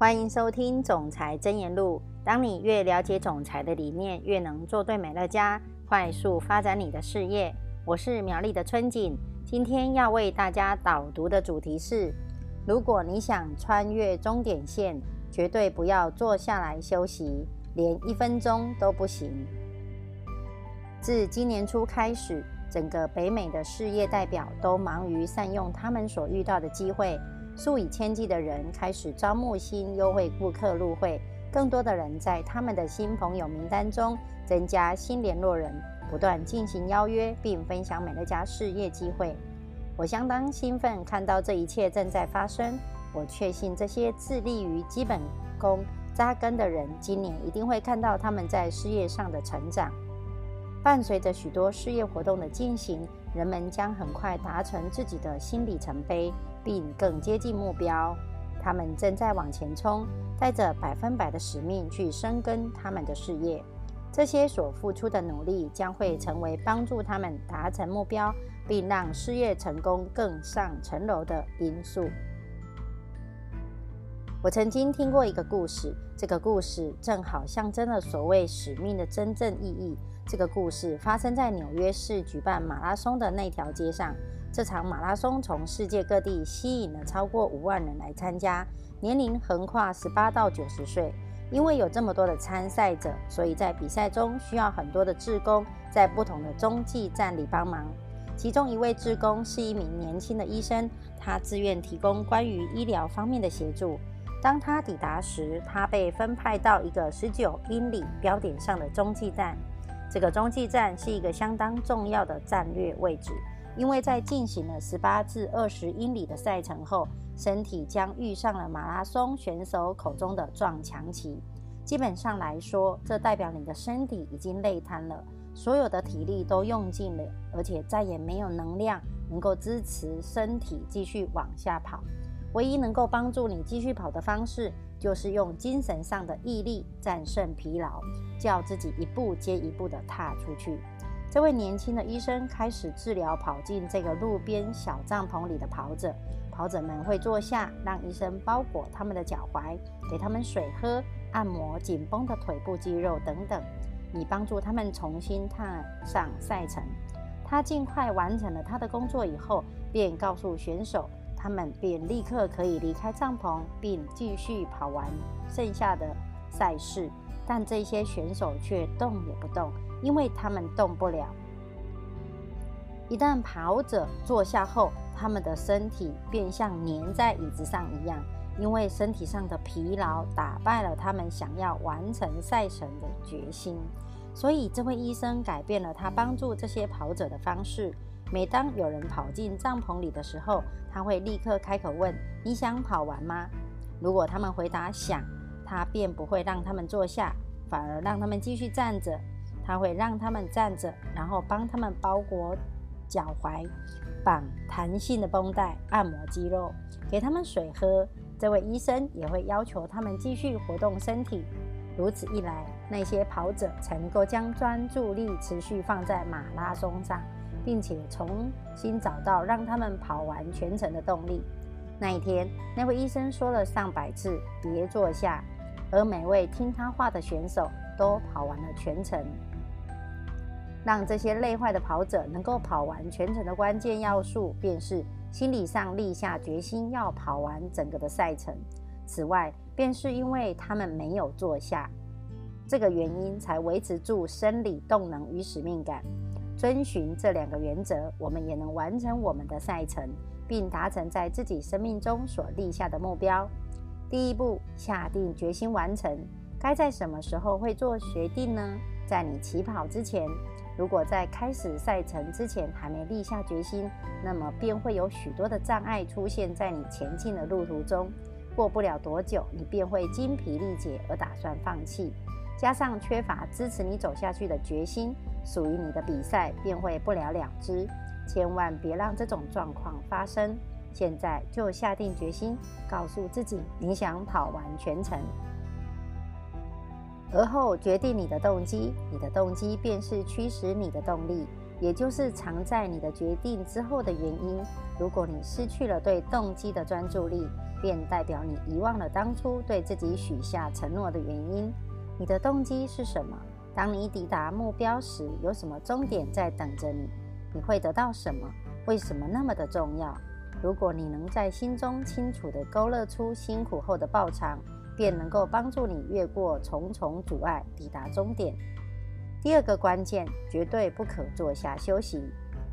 欢迎收听《总裁真言录》。当你越了解总裁的理念，越能做对美乐家，快速发展你的事业。我是苗栗的春景，今天要为大家导读的主题是：如果你想穿越终点线，绝对不要坐下来休息，连一分钟都不行。自今年初开始，整个北美的事业代表都忙于善用他们所遇到的机会。数以千计的人开始招募新优惠顾客入会，更多的人在他们的新朋友名单中增加新联络人，不断进行邀约，并分享美乐家事业机会。我相当兴奋，看到这一切正在发生。我确信这些致力于基本功扎根的人，今年一定会看到他们在事业上的成长。伴随着许多事业活动的进行，人们将很快达成自己的新里程碑。并更接近目标，他们正在往前冲，带着百分百的使命去深耕他们的事业。这些所付出的努力将会成为帮助他们达成目标，并让事业成功更上层楼的因素。我曾经听过一个故事，这个故事正好象征了所谓使命的真正意义。这个故事发生在纽约市举办马拉松的那条街上。这场马拉松从世界各地吸引了超过五万人来参加，年龄横跨十八到九十岁。因为有这么多的参赛者，所以在比赛中需要很多的志工在不同的中继站里帮忙。其中一位志工是一名年轻的医生，他自愿提供关于医疗方面的协助。当他抵达时，他被分派到一个十九英里标点上的中继站。这个中继站是一个相当重要的战略位置。因为在进行了十八至二十英里的赛程后，身体将遇上了马拉松选手口中的撞墙期。基本上来说，这代表你的身体已经累瘫了，所有的体力都用尽了，而且再也没有能量能够支持身体继续往下跑。唯一能够帮助你继续跑的方式，就是用精神上的毅力战胜疲劳，叫自己一步接一步地踏出去。这位年轻的医生开始治疗跑进这个路边小帐篷里的跑者。跑者们会坐下，让医生包裹他们的脚踝，给他们水喝，按摩紧绷的腿部肌肉等等，以帮助他们重新踏上赛程。他尽快完成了他的工作以后，便告诉选手，他们便立刻可以离开帐篷，并继续跑完剩下的赛事。但这些选手却动也不动。因为他们动不了。一旦跑者坐下后，他们的身体便像粘在椅子上一样，因为身体上的疲劳打败了他们想要完成赛程的决心。所以，这位医生改变了他帮助这些跑者的方式。每当有人跑进帐篷里的时候，他会立刻开口问：“你想跑完吗？”如果他们回答“想”，他便不会让他们坐下，反而让他们继续站着。他会让他们站着，然后帮他们包裹脚踝，绑弹性的绷带，按摩肌肉，给他们水喝。这位医生也会要求他们继续活动身体。如此一来，那些跑者才能够将专注力持续放在马拉松上，并且重新找到让他们跑完全程的动力。那一天，那位医生说了上百次“别坐下”，而每位听他话的选手都跑完了全程。让这些累坏的跑者能够跑完全程的关键要素，便是心理上立下决心要跑完整个的赛程。此外，便是因为他们没有坐下，这个原因才维持住生理动能与使命感。遵循这两个原则，我们也能完成我们的赛程，并达成在自己生命中所立下的目标。第一步，下定决心完成。该在什么时候会做决定呢？在你起跑之前。如果在开始赛程之前还没立下决心，那么便会有许多的障碍出现在你前进的路途中。过不了多久，你便会精疲力竭而打算放弃，加上缺乏支持你走下去的决心，属于你的比赛便会不了了之。千万别让这种状况发生。现在就下定决心，告诉自己你想跑完全程。而后决定你的动机，你的动机便是驱使你的动力。也就是藏在你的决定之后的原因。如果你失去了对动机的专注力，便代表你遗忘了当初对自己许下承诺的原因。你的动机是什么？当你抵达目标时，有什么终点在等着你？你会得到什么？为什么那么的重要？如果你能在心中清楚地勾勒出辛苦后的报偿，便能够帮助你越过重重阻碍，抵达终点。第二个关键，绝对不可坐下休息。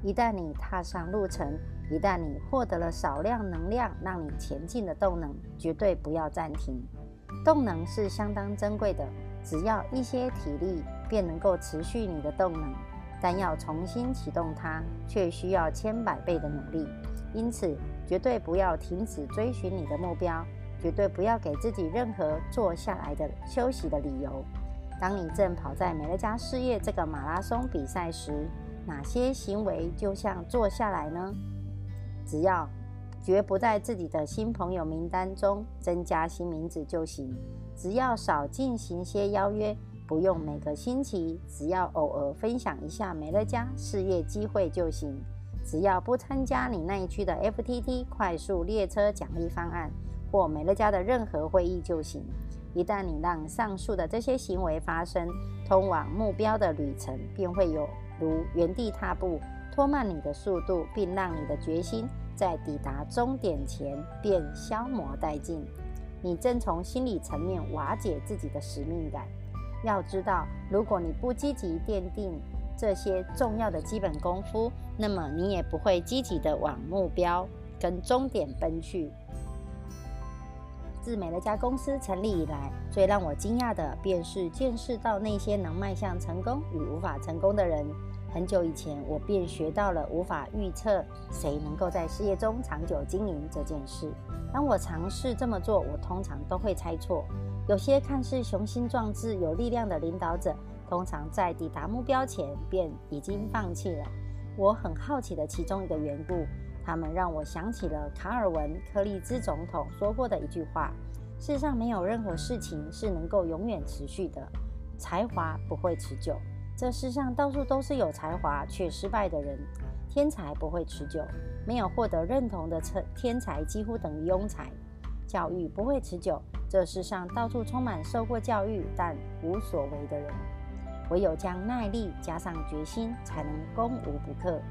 一旦你踏上路程，一旦你获得了少量能量让你前进的动能，绝对不要暂停。动能是相当珍贵的，只要一些体力便能够持续你的动能，但要重新启动它，却需要千百倍的努力。因此，绝对不要停止追寻你的目标，绝对不要给自己任何坐下来的休息的理由。当你正跑在美乐家事业这个马拉松比赛时，哪些行为就像坐下来呢？只要绝不在自己的新朋友名单中增加新名字就行。只要少进行些邀约，不用每个星期，只要偶尔分享一下美乐家事业机会就行。只要不参加你那一区的 FTT 快速列车奖励方案或美乐家的任何会议就行。一旦你让上述的这些行为发生，通往目标的旅程便会有如原地踏步，拖慢你的速度，并让你的决心在抵达终点前便消磨殆尽。你正从心理层面瓦解自己的使命感。要知道，如果你不积极奠定这些重要的基本功夫，那么你也不会积极的往目标跟终点奔去。自美乐家公司成立以来，最让我惊讶的便是见识到那些能迈向成功与无法成功的人。很久以前，我便学到了无法预测谁能够在事业中长久经营这件事。当我尝试这么做，我通常都会猜错。有些看似雄心壮志、有力量的领导者，通常在抵达目标前便已经放弃了。我很好奇的其中一个缘故。他们让我想起了卡尔文·柯利兹总统说过的一句话：“世上没有任何事情是能够永远持续的，才华不会持久。这世上到处都是有才华却失败的人，天才不会持久。没有获得认同的天天才几乎等于庸才。教育不会持久。这世上到处充满受过教育但无所为的人。唯有将耐力加上决心，才能攻无不克。”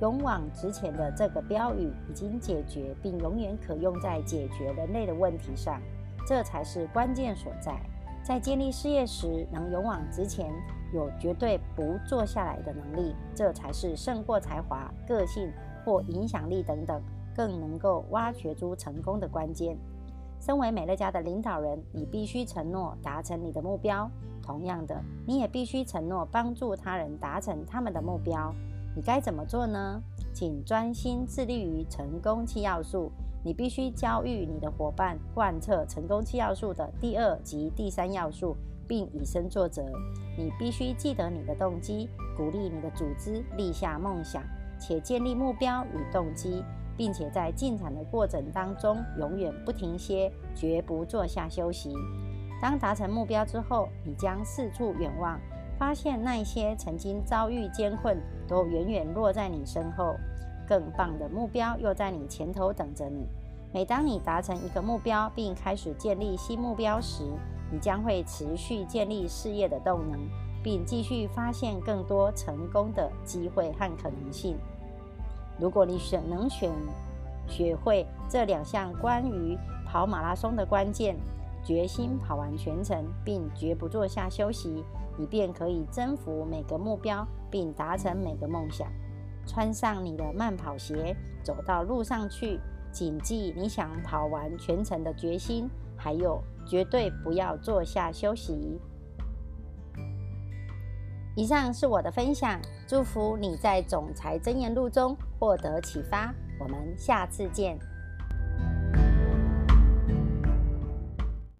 勇往直前的这个标语已经解决，并永远可用在解决人类的问题上，这才是关键所在。在建立事业时，能勇往直前，有绝对不坐下来的能力，这才是胜过才华、个性或影响力等等，更能够挖掘出成功的关键。身为美乐家的领导人，你必须承诺达成你的目标。同样的，你也必须承诺帮助他人达成他们的目标。你该怎么做呢？请专心致力于成功七要素。你必须教育你的伙伴贯彻成功七要素的第二及第三要素，并以身作则。你必须记得你的动机，鼓励你的组织立下梦想，且建立目标与动机，并且在进展的过程当中永远不停歇，绝不坐下休息。当达成目标之后，你将四处远望。发现那些曾经遭遇艰困，都远远落在你身后，更棒的目标又在你前头等着你。每当你达成一个目标，并开始建立新目标时，你将会持续建立事业的动能，并继续发现更多成功的机会和可能性。如果你选能选学会这两项关于跑马拉松的关键，决心跑完全程，并绝不坐下休息。你便可以征服每个目标，并达成每个梦想。穿上你的慢跑鞋，走到路上去，谨记你想跑完全程的决心。还有，绝对不要坐下休息。以上是我的分享，祝福你在总裁箴言录中获得启发。我们下次见。